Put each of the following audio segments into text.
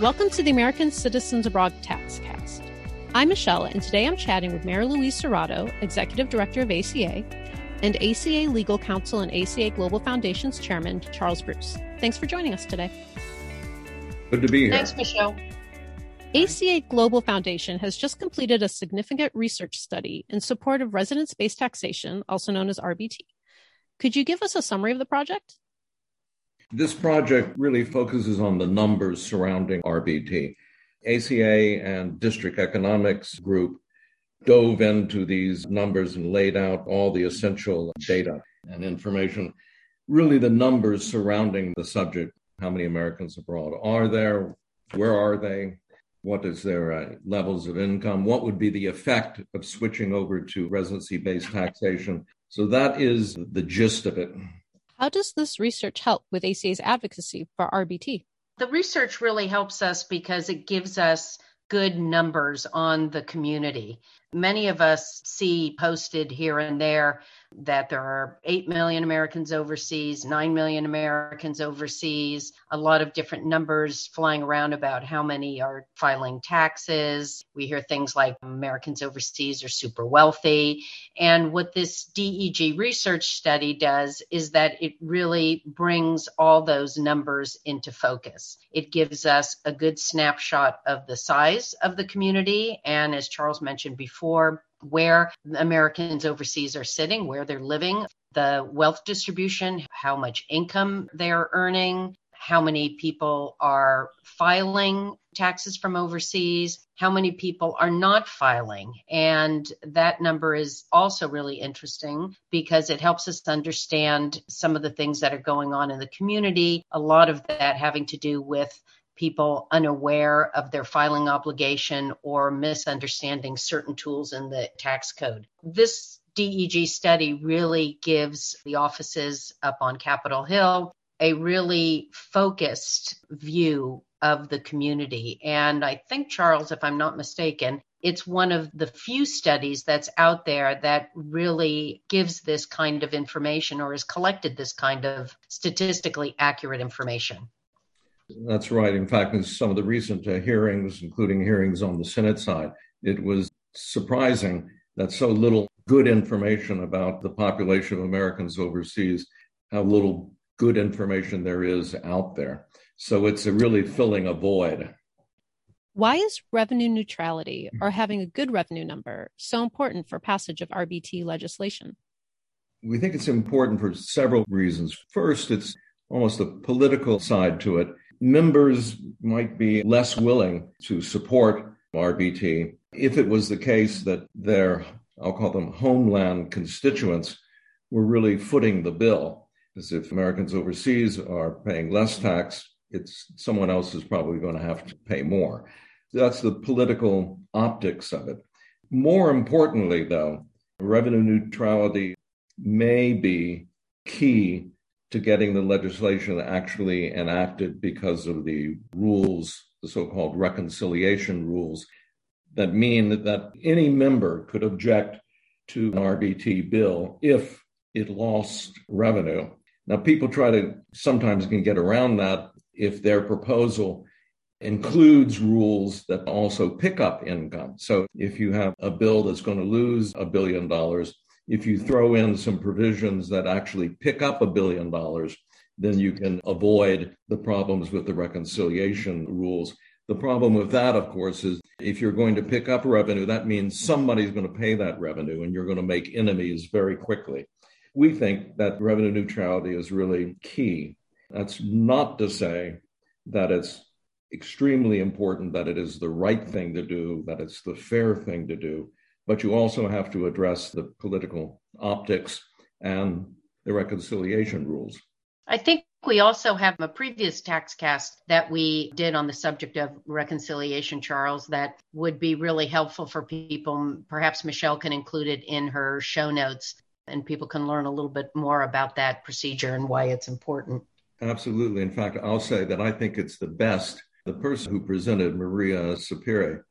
Welcome to the American Citizens Abroad Taxcast. I'm Michelle, and today I'm chatting with Marylouise Serrato, Executive Director of ACA, and ACA Legal Counsel and ACA Global Foundation's Chairman, Charles Bruce. Thanks for joining us today. Good to be here. Thanks, Michelle. ACA Global Foundation has just completed a significant research study in support of residence based taxation, also known as RBT. Could you give us a summary of the project? This project really focuses on the numbers surrounding RBT. ACA and District Economics Group dove into these numbers and laid out all the essential data and information. Really, the numbers surrounding the subject how many Americans abroad are there? Where are they? What is their uh, levels of income? What would be the effect of switching over to residency based taxation? So that is the gist of it. How does this research help with ACA's advocacy for RBT? The research really helps us because it gives us good numbers on the community. Many of us see posted here and there that there are 8 million Americans overseas, 9 million Americans overseas, a lot of different numbers flying around about how many are filing taxes. We hear things like Americans overseas are super wealthy. And what this DEG research study does is that it really brings all those numbers into focus. It gives us a good snapshot of the size of the community. And as Charles mentioned before, where Americans overseas are sitting, where they're living, the wealth distribution, how much income they're earning, how many people are filing taxes from overseas, how many people are not filing. And that number is also really interesting because it helps us understand some of the things that are going on in the community, a lot of that having to do with people unaware of their filing obligation or misunderstanding certain tools in the tax code. This DEG study really gives the offices up on Capitol Hill a really focused view of the community. And I think, Charles, if I'm not mistaken, it's one of the few studies that's out there that really gives this kind of information or has collected this kind of statistically accurate information. That's right. In fact, in some of the recent uh, hearings, including hearings on the Senate side, it was surprising that so little good information about the population of Americans overseas, how little good information there is out there. So it's a really filling a void. Why is revenue neutrality or having a good revenue number so important for passage of RBT legislation? We think it's important for several reasons. First, it's almost the political side to it members might be less willing to support RBT if it was the case that their, I'll call them homeland constituents, were really footing the bill. As if Americans overseas are paying less tax, it's someone else is probably going to have to pay more. That's the political optics of it. More importantly, though, revenue neutrality may be key to getting the legislation actually enacted because of the rules, the so called reconciliation rules, that mean that any member could object to an RBT bill if it lost revenue. Now, people try to sometimes can get around that if their proposal includes rules that also pick up income. So if you have a bill that's going to lose a billion dollars, if you throw in some provisions that actually pick up a billion dollars, then you can avoid the problems with the reconciliation rules. The problem with that, of course, is if you're going to pick up revenue, that means somebody's going to pay that revenue and you're going to make enemies very quickly. We think that revenue neutrality is really key. That's not to say that it's extremely important, that it is the right thing to do, that it's the fair thing to do but you also have to address the political optics and the reconciliation rules. I think we also have a previous tax cast that we did on the subject of reconciliation, Charles, that would be really helpful for people. Perhaps Michelle can include it in her show notes and people can learn a little bit more about that procedure and why it's important. Absolutely. In fact, I'll say that I think it's the best. The person who presented, Marie Sapirie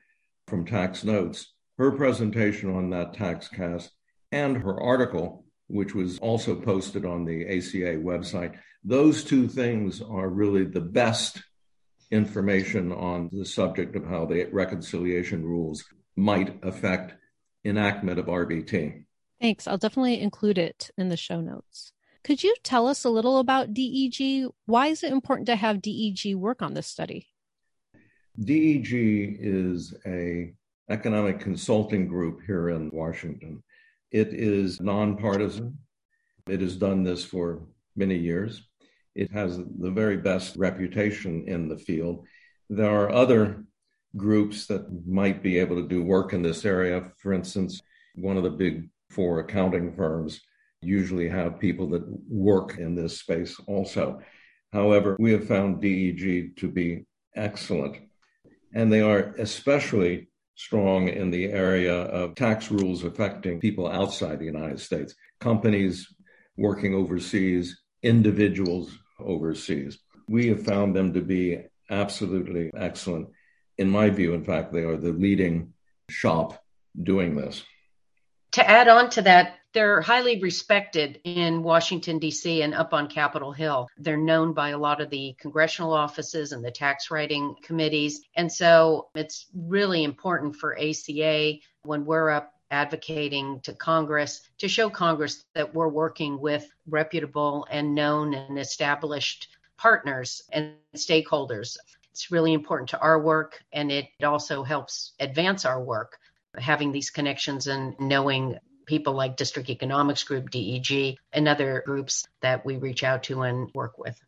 from Tax Notes, her presentation on that tax cast and her article, which was also posted on the ACA website. Those two things are really the best information on the subject of how the reconciliation rules might affect enactment of RBT. Thanks. I'll definitely include it in the show notes. Could you tell us a little about DEG? Why is it important to have DEG work on this study? DEG is a economic consulting group here in Washington. It is nonpartisan. It has done this for many years. It has the very best reputation in the field. There are other groups that might be able to do work in this area. For instance, one of the big four accounting firms usually have people that work in this space also. However, we have found DEG to be excellent, and they are especially strong in the area of tax rules affecting people outside the United States, companies working overseas, individuals overseas. We have found them to be absolutely excellent. In my view, in fact, they are the leading shop doing this. To add on to that, they're highly respected in Washington, D.C. and up on Capitol Hill. They're known by a lot of the congressional offices and the tax writing committees. And so it's really important for ACA when we're up advocating to Congress to show Congress that we're working with reputable and known and established partners and stakeholders. It's really important to our work and it also helps advance our work having these connections and knowing people like District Economics Group, DEG, and other groups that we reach out to and work with.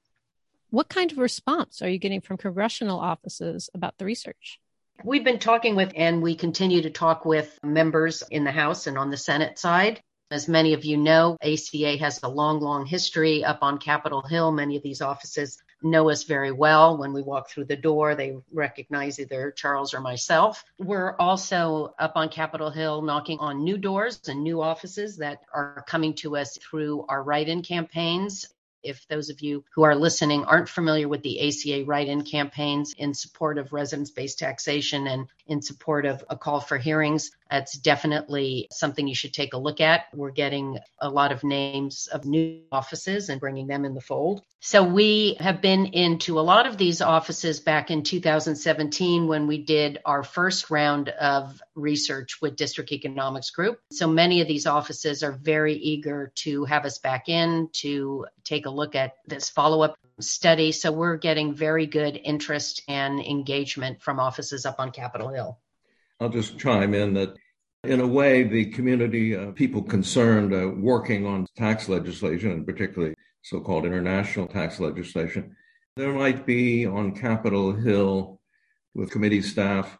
What kind of response are you getting from congressional offices about the research? We've been talking with, and we continue to talk with members in the House and on the Senate side. As many of you know, ACA has a long, long history up on Capitol Hill. Many of these offices know us very well. When we walk through the door, they recognize either Charles or myself. We're also up on Capitol Hill knocking on new doors and new offices that are coming to us through our write in campaigns. If those of you who are listening aren't familiar with the ACA write in campaigns in support of residence based taxation and in support of a call for hearings, That's definitely something you should take a look at. We're getting a lot of names of new offices and bringing them in the fold. So we have been into a lot of these offices back in 2017 when we did our first round of research with District Economics Group. So many of these offices are very eager to have us back in to take a look at this follow up study. So we're getting very good interest and engagement from offices up on Capitol Hill. I'll just chime in that in a way, the community, people concerned uh, working on tax legislation, and particularly so called international tax legislation, there might be on Capitol Hill with committee staff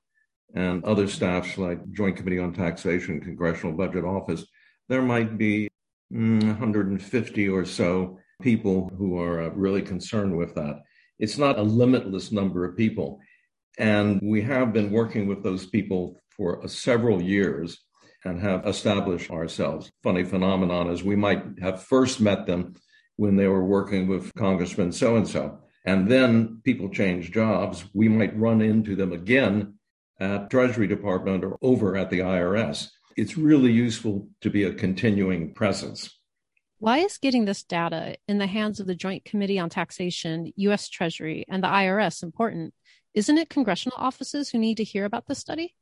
and other staffs like Joint Committee on Taxation, Congressional Budget Office, there might be mm, 150 or so people who are uh, really concerned with that. It's not a limitless number of people. And we have been working with those people for several years and have established ourselves. Funny phenomenon is we might have first met them when they were working with Congressman so and so. And then people change jobs. We might run into them again at Treasury Department or over at the IRS. It's really useful to be a continuing presence. Why is getting this data in the hands of the Joint Committee on Taxation, U.S. Treasury, and the IRS important? Isn't it congressional offices who need to hear about this study?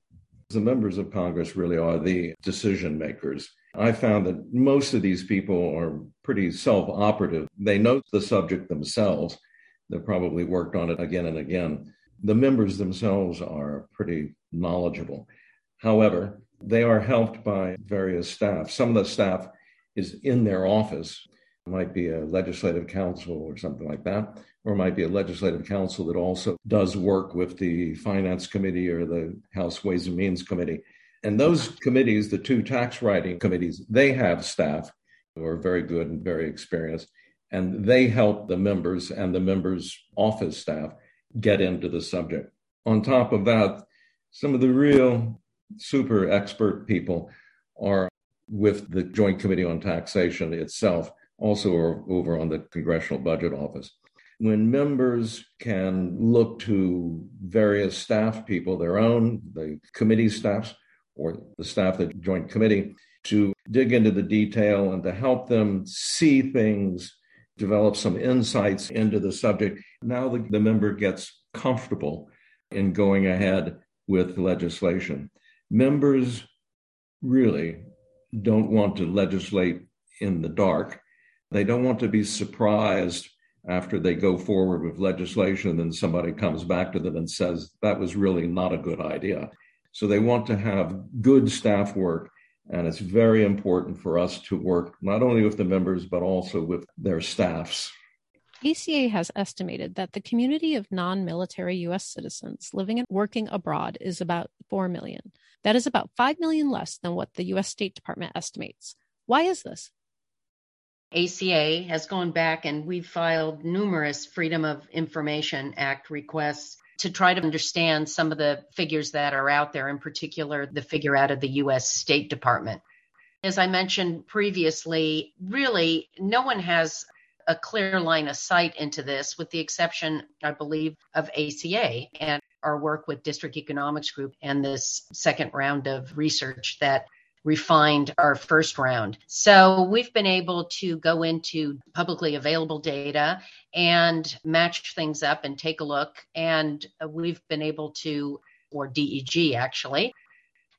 The members of Congress really are the decision makers. I found that most of these people are pretty self operative. They know the subject themselves. They've probably worked on it again and again. The members themselves are pretty knowledgeable. However, they are helped by various staff. Some of the staff is in their office It might be a legislative counsel or something like that, or it might be a legislative counsel that also does work with the finance committee or the House Ways and Means committee. And those committees, the two tax writing committees, they have staff who are very good and very experienced, and they help the members and the members' office staff get into the subject. On top of that, some of the real super expert people are with the Joint Committee on Taxation itself also over on the Congressional Budget Office. When members can look to various staff people, their own, the committee staffs, or the staff of the Joint Committee, to dig into the detail and to help them see things, develop some insights into the subject. Now the, the member gets comfortable in going ahead with legislation. Members really don't want to legislate in the dark. They don't want to be surprised after they go forward with legislation and somebody comes back to them and says that was really not a good idea. So they want to have good staff work. And it's very important for us to work not only with the members, but also with their staffs. ACA has estimated that the community of non military U.S. citizens living and working abroad is about 4 million. That is about 5 million less than what the U.S. State Department estimates. Why is this? ACA has gone back and we've filed numerous Freedom of Information Act requests to try to understand some of the figures that are out there, in particular, the figure out of the US State Department. As I mentioned previously, really, no one has a clear line of sight into this, with the exception, I believe, of ACA and our work with District Economics Group and this second round of research that refined our first round. So we've been able to go into publicly available data and match things up and take a look. And we've been able to, or DEG actually,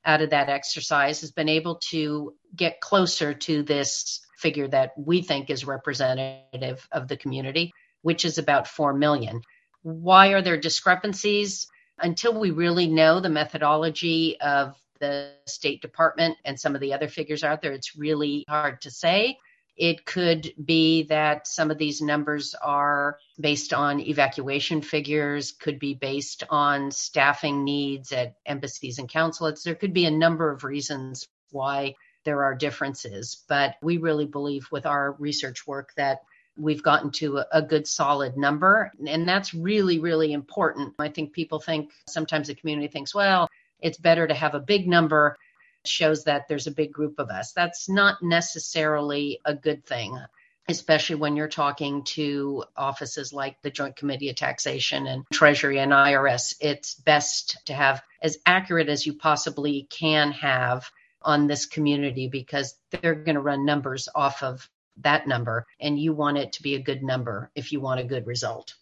out of that exercise has been able to get closer to this figure that we think is representative of the community, which is about 4 million. Why are there discrepancies? Until we really know the methodology of the State Department and some of the other figures out there, it's really hard to say. It could be that some of these numbers are based on evacuation figures, could be based on staffing needs at embassies and consulates. There could be a number of reasons why there are differences, but we really believe with our research work that we've gotten to a, a, good solid number. And that's really, really important. I think people think sometimes the community thinks, well, it's better to have a big number shows that there's a big group of us. That's not necessarily a good thing, especially when you're talking to offices like the Joint Committee of Taxation and Treasury and IRS. It's best to have as accurate as you possibly can have on this community because they're going to run numbers off of that number and you want it to be a good number if you want a good result.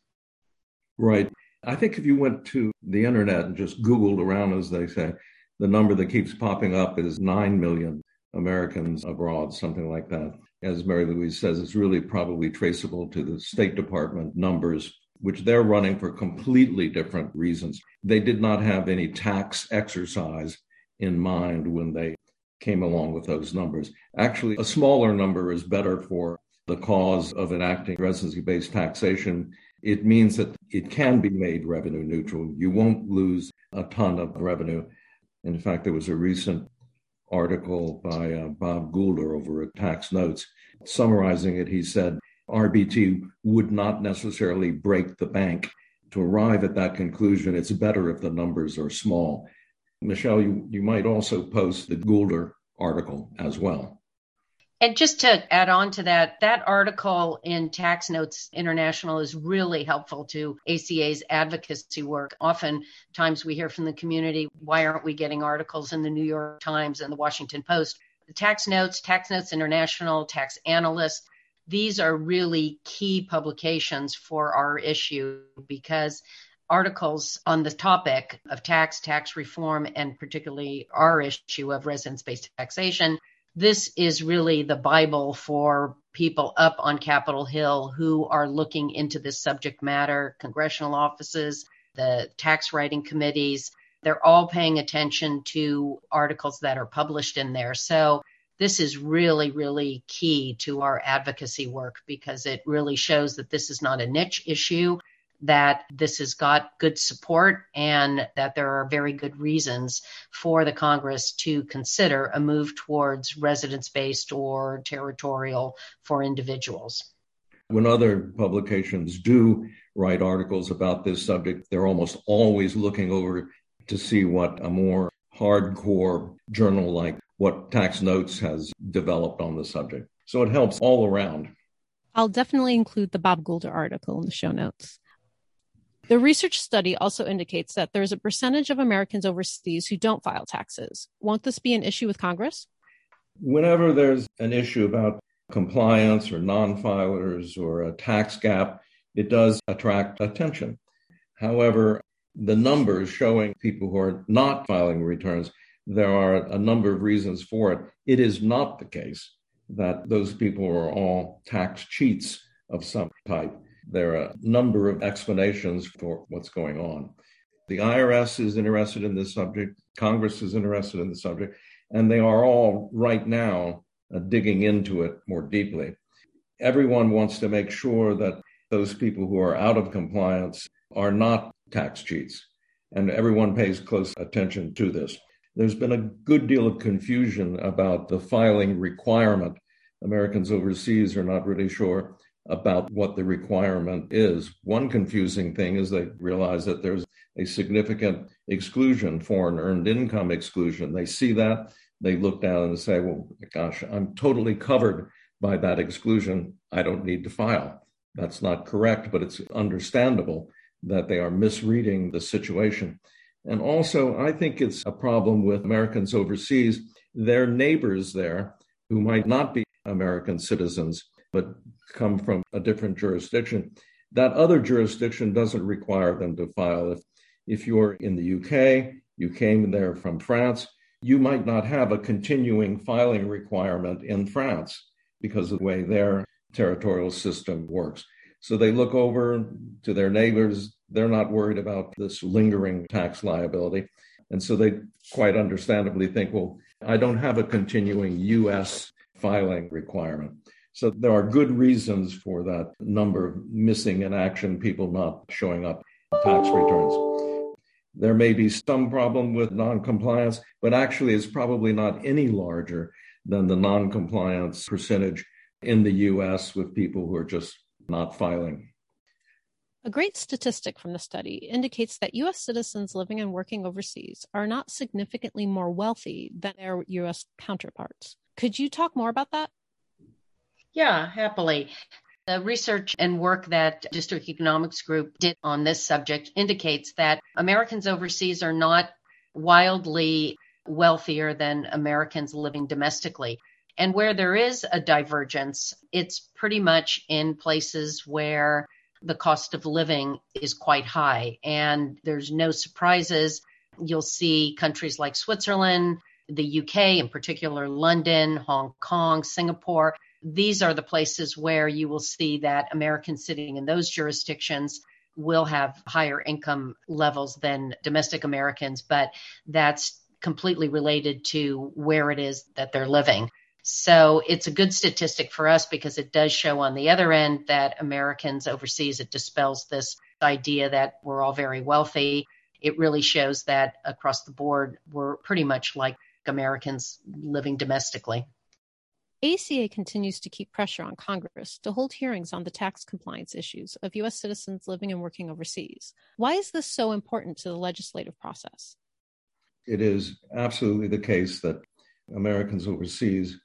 Right. I think if you went to the internet and just Googled around, as they say, the number that keeps popping up is 9 million Americans abroad, something like that. As Marylouise says, it's really probably traceable to the State Department numbers, which they're running for completely different reasons. They did not have any tax exercise in mind when they came along with those numbers. Actually, a smaller number is better for the cause of enacting residency based taxation it means that it can be made revenue neutral. You won't lose a ton of revenue. In fact, there was a recent article by uh, Bob Goulder over at Tax Notes. Summarizing it, he said RBT would not necessarily break the bank. To arrive at that conclusion, it's better if the numbers are small. Michelle, you, you might also post the Goulder article as well. And just to add on to that, that article in Tax Notes International is really helpful to ACA's advocacy work. Oftentimes we hear from the community, why aren't we getting articles in the New York Times and the Washington Post? The Tax Notes, Tax Notes International, Tax Analyst, these are really key publications for our issue because articles on the topic of tax, tax reform, and particularly our issue of residence based taxation this is really the Bible for people up on Capitol Hill who are looking into this subject matter, congressional offices, the tax writing committees. They're all paying attention to articles that are published in there. So this is really, really key to our advocacy work because it really shows that this is not a niche issue that this has got good support and that there are very good reasons for the Congress to consider a move towards residence based or territorial for individuals. When other publications do write articles about this subject, they're almost always looking over to see what a more hardcore journal like what Tax Notes has developed on the subject. So it helps all around. I'll definitely include the Bob Goulder article in the show notes. The research study also indicates that there is a percentage of Americans overseas who don't file taxes. Won't this be an issue with Congress? Whenever there's an issue about compliance or non filers or a tax gap, it does attract attention. However, the numbers showing people who are not filing returns, there are a number of reasons for it. It is not the case that those people are all tax cheats of some type. There are a number of explanations for what's going on. The IRS is interested in this subject, Congress is interested in the subject, and they are all right now uh, digging into it more deeply. Everyone wants to make sure that those people who are out of compliance are not tax cheats, and everyone pays close attention to this. There's been a good deal of confusion about the filing requirement. Americans overseas are not really sure about what the requirement is. One confusing thing is they realize that there's a significant exclusion, foreign earned income exclusion. They see that, they look down and say, well, gosh, I'm totally covered by that exclusion. I don't need to file. That's not correct, but it's understandable that they are misreading the situation. And also, I think it's a problem with Americans overseas. Their neighbors there, who might not be American citizens, but come from a different jurisdiction, that other jurisdiction doesn't require them to file. If, if you're in the UK, you came there from France, you might not have a continuing filing requirement in France because of the way their territorial system works. So they look over to their neighbors. They're not worried about this lingering tax liability. And so they quite understandably think, well, I don't have a continuing US filing requirement. So there are good reasons for that number of missing in action, people not showing up tax returns. There may be some problem with noncompliance, but actually it's probably not any larger than the noncompliance percentage in the US with people who are just not filing. A great statistic from the study indicates that U.S. citizens living and working overseas are not significantly more wealthy than their U.S. counterparts. Could you talk more about that? Yeah, happily. The research and work that District Economics Group did on this subject indicates that Americans overseas are not wildly wealthier than Americans living domestically. And where there is a divergence, it's pretty much in places where the cost of living is quite high and there's no surprises. You'll see countries like Switzerland, the UK, in particular London, Hong Kong, Singapore. These are the places where you will see that Americans sitting in those jurisdictions will have higher income levels than domestic Americans, but that's completely related to where it is that they're living. So it's a good statistic for us because it does show on the other end that Americans overseas, it dispels this idea that we're all very wealthy. It really shows that across the board, we're pretty much like Americans living domestically. ACA continues to keep pressure on Congress to hold hearings on the tax compliance issues of U.S. citizens living and working overseas. Why is this so important to the legislative process? It is absolutely the case that Americans overseas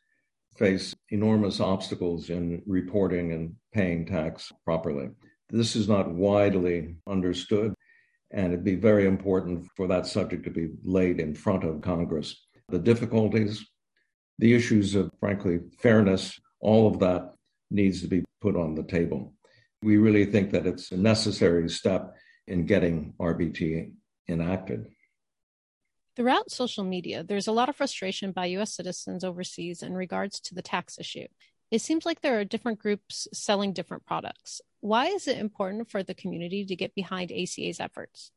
face enormous obstacles in reporting and paying tax properly. This is not widely understood, and it'd be very important for that subject to be laid in front of Congress. The difficulties, the issues of, frankly, fairness, all of that needs to be put on the table. We really think that it's a necessary step in getting RBT enacted. Throughout social media, there's a lot of frustration by US citizens overseas in regards to the tax issue. It seems like there are different groups selling different products. Why is it important for the community to get behind ACA's efforts?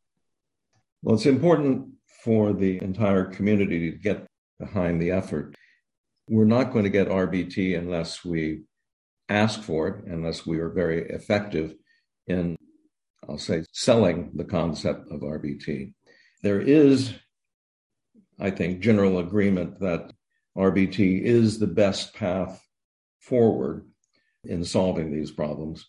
Well, it's important for the entire community to get behind the effort. We're not going to get RBT unless we ask for it, unless we are very effective in, I'll say, selling the concept of RBT. There is I think, general agreement that RBT is the best path forward in solving these problems.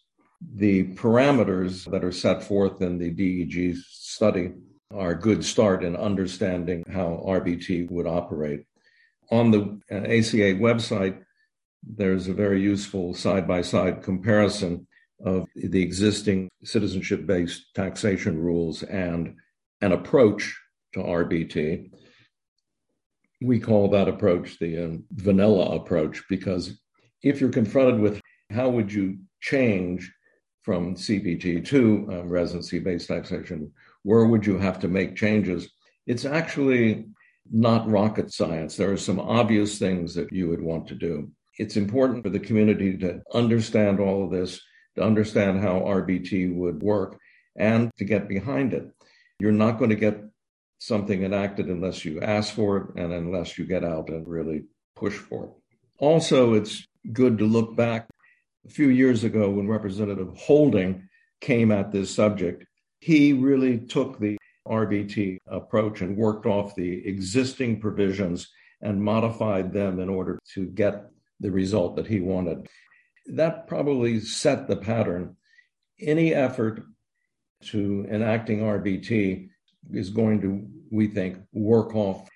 The parameters that are set forth in the DEG study are a good start in understanding how RBT would operate. On the ACA website, there's a very useful side by side comparison of the existing citizenship based taxation rules and an approach to RBT we call that approach the um, vanilla approach because if you're confronted with how would you change from CBT to um, residency based taxation? Where would you have to make changes? It's actually not rocket science. There are some obvious things that you would want to do. It's important for the community to understand all of this, to understand how RBT would work, and to get behind it. You're not going to get something enacted unless you ask for it and unless you get out and really push for it. Also, it's good to look back a few years ago when Representative Holding came at this subject. He really took the RBT approach and worked off the existing provisions and modified them in order to get the result that he wanted. That probably set the pattern. Any effort to enacting RBT is going to, we think, work off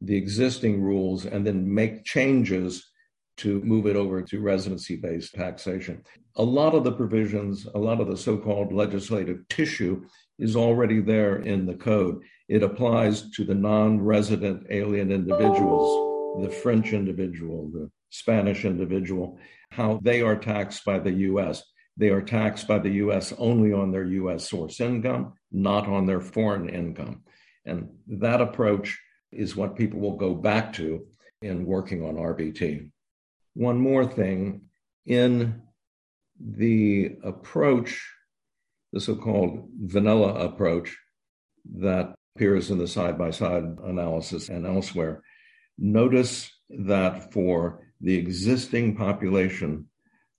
the existing rules and then make changes to move it over to residency based taxation. A lot of the provisions, a lot of the so called legislative tissue is already there in the code. It applies to the non resident alien individuals, the French individual, the Spanish individual, how they are taxed by the US. They are taxed by the US only on their US source income, not on their foreign income. And that approach is what people will go back to in working on RBT. One more thing in the approach, the so called vanilla approach that appears in the side by side analysis and elsewhere, notice that for the existing population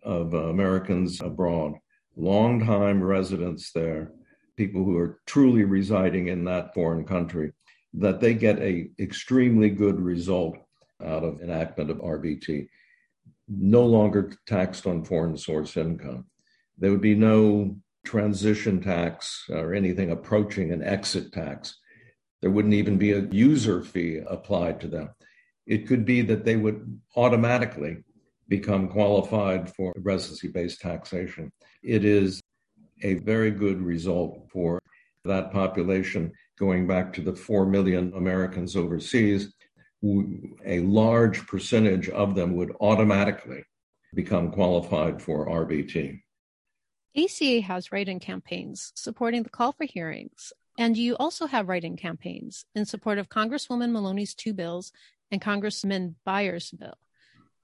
of uh, Americans abroad, long-time residents there, people who are truly residing in that foreign country, that they get a extremely good result out of enactment of RBT. No longer taxed on foreign source income. There would be no transition tax or anything approaching an exit tax. There wouldn't even be a user fee applied to them. It could be that they would automatically become qualified for residency based taxation. It is a very good result for that population going back to the 4 million Americans overseas. A large percentage of them would automatically become qualified for RBT. ACA has write in campaigns supporting the call for hearings, and you also have write in campaigns in support of Congresswoman Maloney's two bills and Congressman Beyer's bill.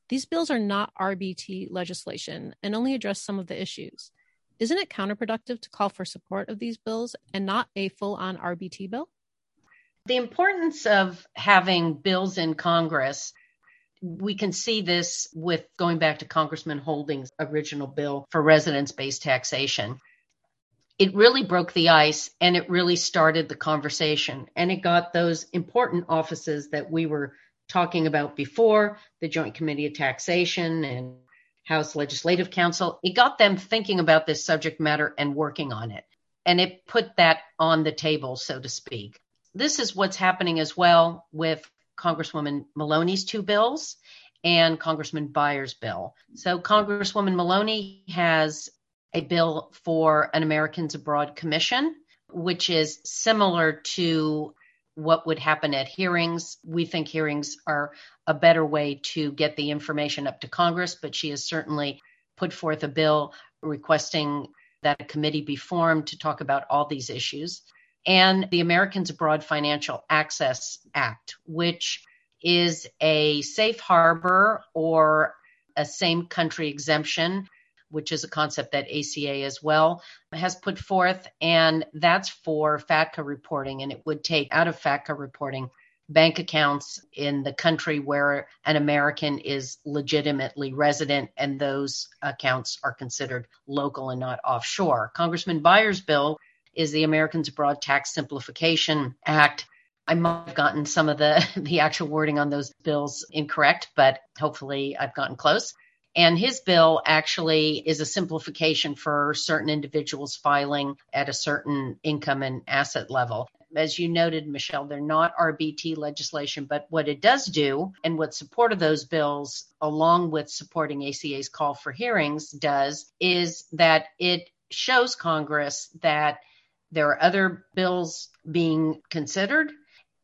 These bills are not RBT legislation and only address some of the issues. Isn't it counterproductive to call for support of these bills and not a full on RBT bill? The importance of having bills in Congress, we can see this with going back to Congressman Holding's original bill for residence based taxation. It really broke the ice and it really started the conversation. And it got those important offices that we were talking about before the Joint Committee of Taxation and House Legislative Counsel. It got them thinking about this subject matter and working on it. And it put that on the table, so to speak. This is what's happening as well with Congresswoman Maloney's two bills and Congressman Beyer's bill. So, Congresswoman Maloney has a bill for an Americans Abroad Commission, which is similar to what would happen at hearings. We think hearings are a better way to get the information up to Congress, but she has certainly put forth a bill requesting that a committee be formed to talk about all these issues. And the Americans Abroad Financial Access Act, which is a safe harbor or a same country exemption which is a concept that ACA as well has put forth. And that's for FATCA reporting. And it would take out of FATCA reporting bank accounts in the country where an American is legitimately resident, and those accounts are considered local and not offshore. Congressman Beyer's bill is the Americans Abroad Tax Simplification Act. I might have gotten some of the, the actual wording on those bills incorrect, but hopefully I've gotten close. And his bill actually is a simplification for certain individuals filing at a certain income and asset level. As you noted, Michelle, they're not RBT legislation, but what it does do and what support of those bills, along with supporting ACA's call for hearings, does is that it shows Congress that there are other bills being considered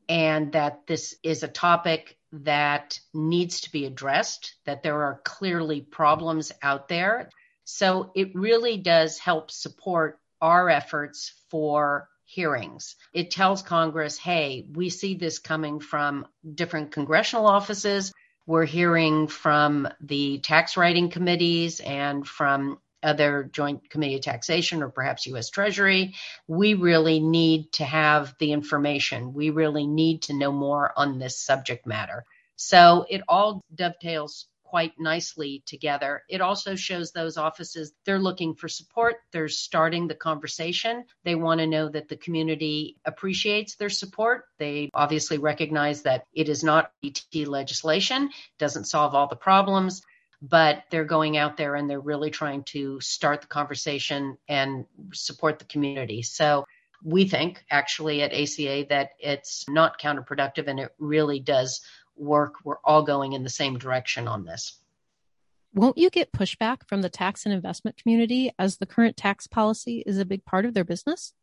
and that this is a topic that needs to be addressed, that there are clearly problems out there. So it really does help support our efforts for hearings. It tells Congress, hey, we see this coming from different congressional offices. We're hearing from the tax writing committees and from other joint committee of taxation or perhaps US Treasury. We really need to have the information. We really need to know more on this subject matter. So it all dovetails quite nicely together. It also shows those offices they're looking for support. They're starting the conversation. They want to know that the community appreciates their support. They obviously recognize that it is not ET legislation, doesn't solve all the problems, but they're going out there and they're really trying to start the conversation and support the community. So we think actually at ACA that it's not counterproductive and it really does work. We're all going in the same direction on this. Won't you get pushback from the tax and investment community as the current tax policy is a big part of their business?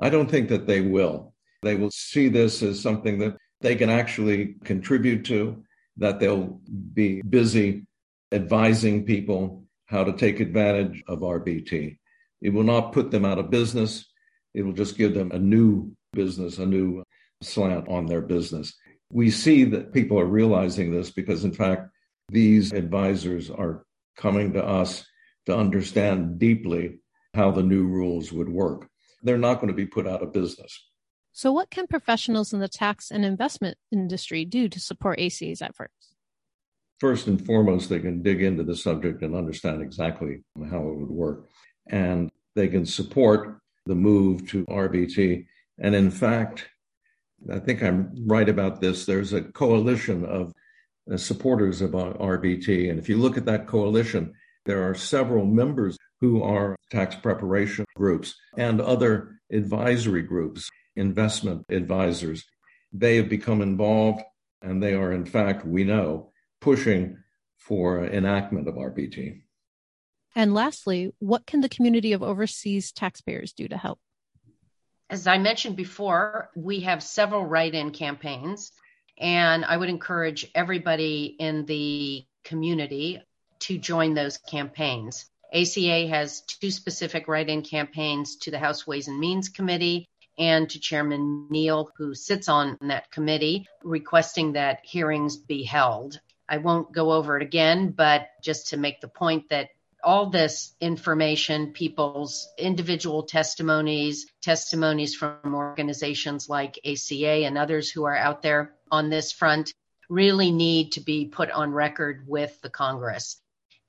I don't think that they will. They will see this as something that they can actually contribute to, that they'll be busy advising people how to take advantage of RBT. It will not put them out of business. It will just give them a new business, a new slant on their business we see that people are realizing this because, in fact, these advisors are coming to us to understand deeply how the new rules would work. They're not going to be put out of business. So, what can professionals in the tax and investment industry do to support ACA's efforts? First and foremost, they can dig into the subject and understand exactly how it would work. And they can support the move to RBT. And in fact, I think I'm right about this. There's a coalition of uh, supporters of RBT. And if you look at that coalition, there are several members who are tax preparation groups and other advisory groups, investment advisors. They have become involved and they are, in fact, we know, pushing for enactment of RBT. And lastly, what can the community of overseas taxpayers do to help? As I mentioned before, we have several write in campaigns, and I would encourage everybody in the community to join those campaigns. ACA has two specific write in campaigns to the House Ways and Means Committee and to Chairman Neal, who sits on that committee, requesting that hearings be held. I won't go over it again, but just to make the point that all this information, people's individual testimonies, testimonies from organizations like ACA and others who are out there on this front, really need to be put on record with the Congress.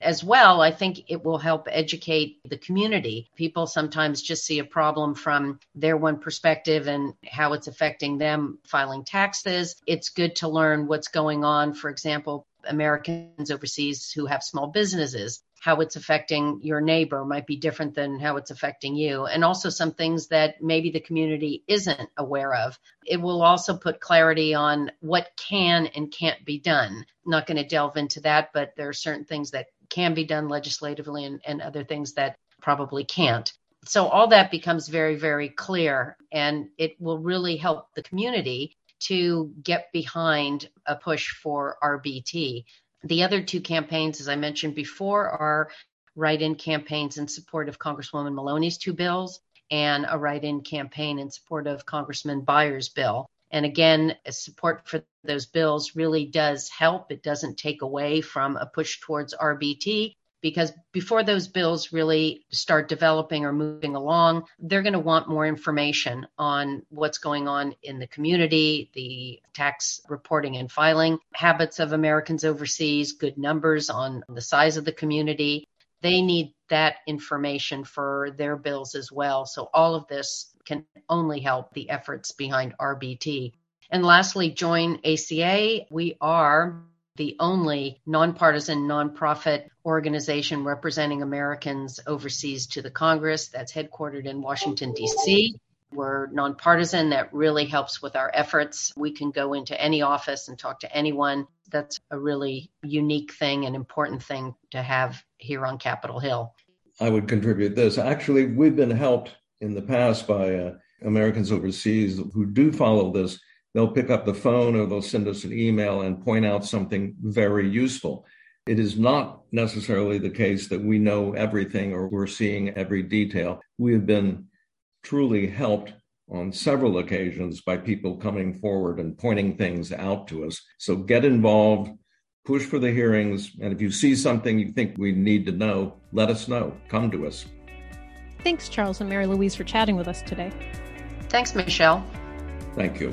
As well, I think it will help educate the community. People sometimes just see a problem from their one perspective and how it's affecting them filing taxes. It's good to learn what's going on. For example, Americans overseas who have small businesses how it's affecting your neighbor might be different than how it's affecting you, and also some things that maybe the community isn't aware of. It will also put clarity on what can and can't be done. I'm not going to delve into that, but there are certain things that can be done legislatively and, and other things that probably can't. So all that becomes very, very clear, and it will really help the community to get behind a push for RBT. The other two campaigns, as I mentioned before, are write in campaigns in support of Congresswoman Maloney's two bills and a write in campaign in support of Congressman Beyer's bill. And again, support for those bills really does help. It doesn't take away from a push towards RBT because before those bills really start developing or moving along, they're going to want more information on what's going on in the community, the tax reporting and filing habits of Americans overseas, good numbers on the size of the community. They need that information for their bills as well. So all of this can only help the efforts behind RBT. And lastly, join ACA. We are the only nonpartisan nonprofit organization representing Americans overseas to the Congress that's headquartered in Washington, D.C. We're nonpartisan. That really helps with our efforts. We can go into any office and talk to anyone. That's a really unique thing and important thing to have here on Capitol Hill. I would contribute this. Actually, we've been helped in the past by uh, Americans overseas who do follow this they'll pick up the phone or they'll send us an email and point out something very useful. It is not necessarily the case that we know everything or we're seeing every detail. We have been truly helped on several occasions by people coming forward and pointing things out to us. So get involved, push for the hearings, and if you see something you think we need to know, let us know. Come to us. Thanks, Charles and Marylouise, for chatting with us today. Thanks, Michelle. Thank you.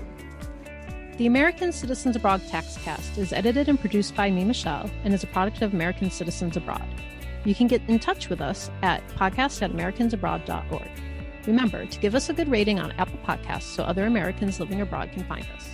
The American Citizens Abroad Taxcast is edited and produced by me, Michelle, and is a product of American Citizens Abroad. You can get in touch with us at podcast at americansabroad.org. Remember to give us a good rating on Apple Podcasts so other Americans living abroad can find us.